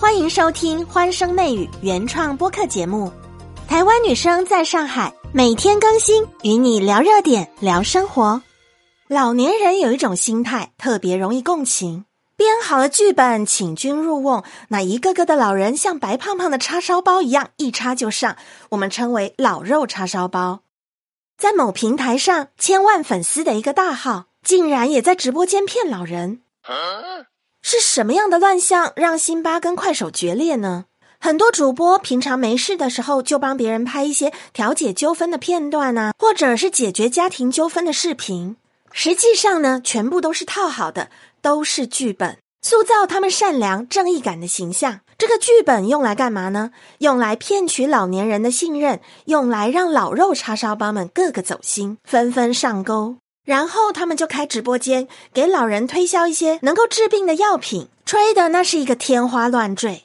欢迎收听《欢声媚语》原创播客节目。台湾女生在上海，每天更新，与你聊热点，聊生活。老年人有一种心态，特别容易共情。编好了剧本，请君入瓮，那一个个的老人像白胖胖的叉烧包一样，一插就上。我们称为“老肉叉烧包”。在某平台上，千万粉丝的一个大号，竟然也在直播间骗老人。是什么样的乱象让辛巴跟快手决裂呢？很多主播平常没事的时候就帮别人拍一些调解纠纷的片段啊，或者是解决家庭纠纷的视频。实际上呢，全部都是套好的，都是剧本，塑造他们善良正义感的形象。这个剧本用来干嘛呢？用来骗取老年人的信任，用来让老肉叉烧包们个个走心，纷纷上钩。然后他们就开直播间，给老人推销一些能够治病的药品，吹的那是一个天花乱坠。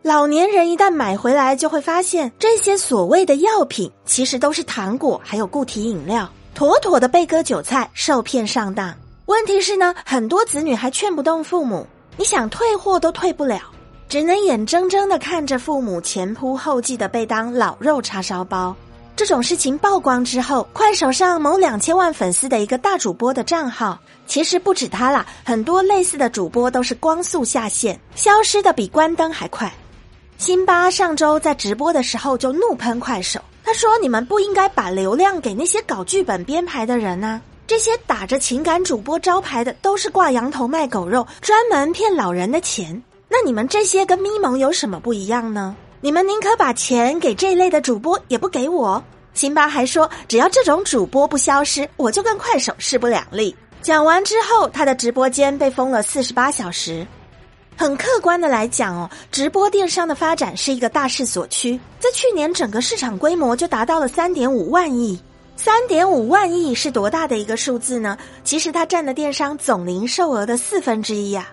老年人一旦买回来，就会发现这些所谓的药品其实都是糖果，还有固体饮料，妥妥的被割韭菜、受骗上当。问题是呢，很多子女还劝不动父母，你想退货都退不了，只能眼睁睁的看着父母前仆后继的被当老肉叉烧包。这种事情曝光之后，快手上某两千万粉丝的一个大主播的账号，其实不止他啦，很多类似的主播都是光速下线，消失的比关灯还快。辛巴上周在直播的时候就怒喷快手，他说：“你们不应该把流量给那些搞剧本编排的人啊！这些打着情感主播招牌的，都是挂羊头卖狗肉，专门骗老人的钱。那你们这些跟咪蒙有什么不一样呢？”你们宁可把钱给这类的主播，也不给我。辛巴还说，只要这种主播不消失，我就跟快手势不两立。讲完之后，他的直播间被封了四十八小时。很客观的来讲哦，直播电商的发展是一个大势所趋，在去年整个市场规模就达到了三点五万亿。三点五万亿是多大的一个数字呢？其实它占了电商总零售额的四分之一呀。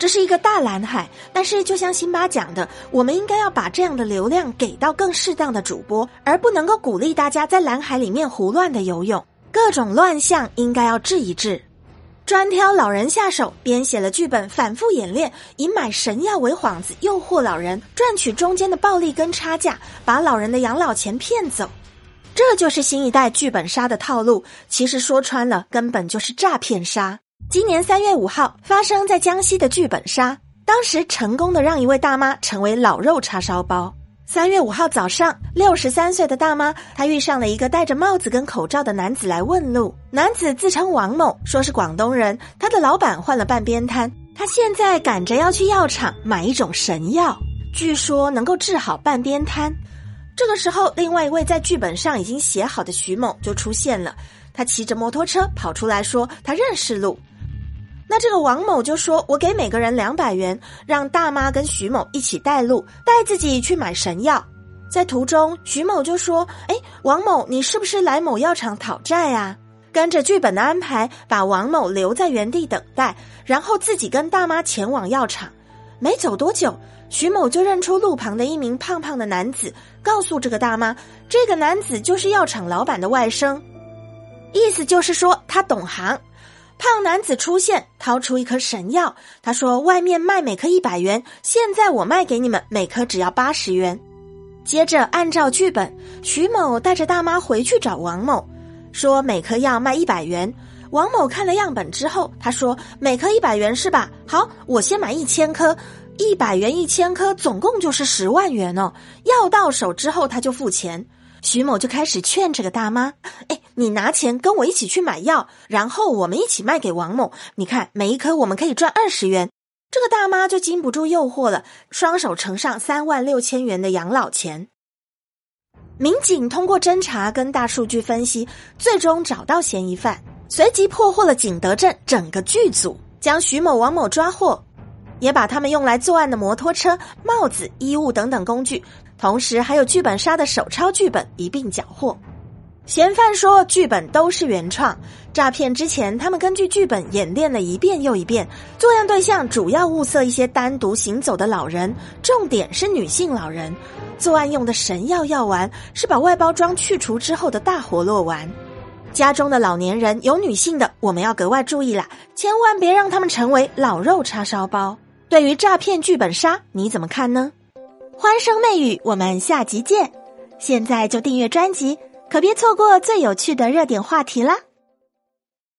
这是一个大蓝海，但是就像辛巴讲的，我们应该要把这样的流量给到更适当的主播，而不能够鼓励大家在蓝海里面胡乱的游泳。各种乱象应该要治一治，专挑老人下手，编写了剧本，反复演练，以买神药为幌子诱惑老人，赚取中间的暴利跟差价，把老人的养老钱骗走。这就是新一代剧本杀的套路。其实说穿了，根本就是诈骗杀。今年三月五号，发生在江西的剧本杀，当时成功的让一位大妈成为老肉叉烧包。三月五号早上，六十三岁的大妈，她遇上了一个戴着帽子跟口罩的男子来问路。男子自称王某，说是广东人，他的老板换了半边摊，他现在赶着要去药厂买一种神药，据说能够治好半边瘫。这个时候，另外一位在剧本上已经写好的徐某就出现了，他骑着摩托车跑出来说他认识路。那这个王某就说：“我给每个人两百元，让大妈跟徐某一起带路，带自己去买神药。”在途中，徐某就说：“哎，王某，你是不是来某药厂讨债啊？”跟着剧本的安排，把王某留在原地等待，然后自己跟大妈前往药厂。没走多久，徐某就认出路旁的一名胖胖的男子，告诉这个大妈：“这个男子就是药厂老板的外甥。”意思就是说他懂行。胖男子出现，掏出一颗神药。他说：“外面卖每颗一百元，现在我卖给你们，每颗只要八十元。”接着按照剧本，徐某带着大妈回去找王某，说每颗药卖一百元。王某看了样本之后，他说：“每颗一百元是吧？好，我先买一千颗，一百元一千颗，总共就是十万元哦。药到手之后，他就付钱。”徐某就开始劝这个大妈：“哎，你拿钱跟我一起去买药，然后我们一起卖给王某。你看，每一颗我们可以赚二十元。”这个大妈就经不住诱惑了，双手呈上三万六千元的养老钱。民警通过侦查跟大数据分析，最终找到嫌疑犯，随即破获了景德镇整个剧组，将徐某、王某抓获。也把他们用来作案的摩托车、帽子、衣物等等工具，同时还有剧本杀的手抄剧本一并缴获。嫌犯说剧本都是原创，诈骗之前他们根据剧本演练了一遍又一遍，作案对象主要物色一些单独行走的老人，重点是女性老人。作案用的神药药丸是把外包装去除之后的大活络丸。家中的老年人有女性的，我们要格外注意啦，千万别让他们成为老肉叉烧包。对于诈骗剧本杀，你怎么看呢？欢声媚语，我们下集见。现在就订阅专辑。可别错过最有趣的热点话题啦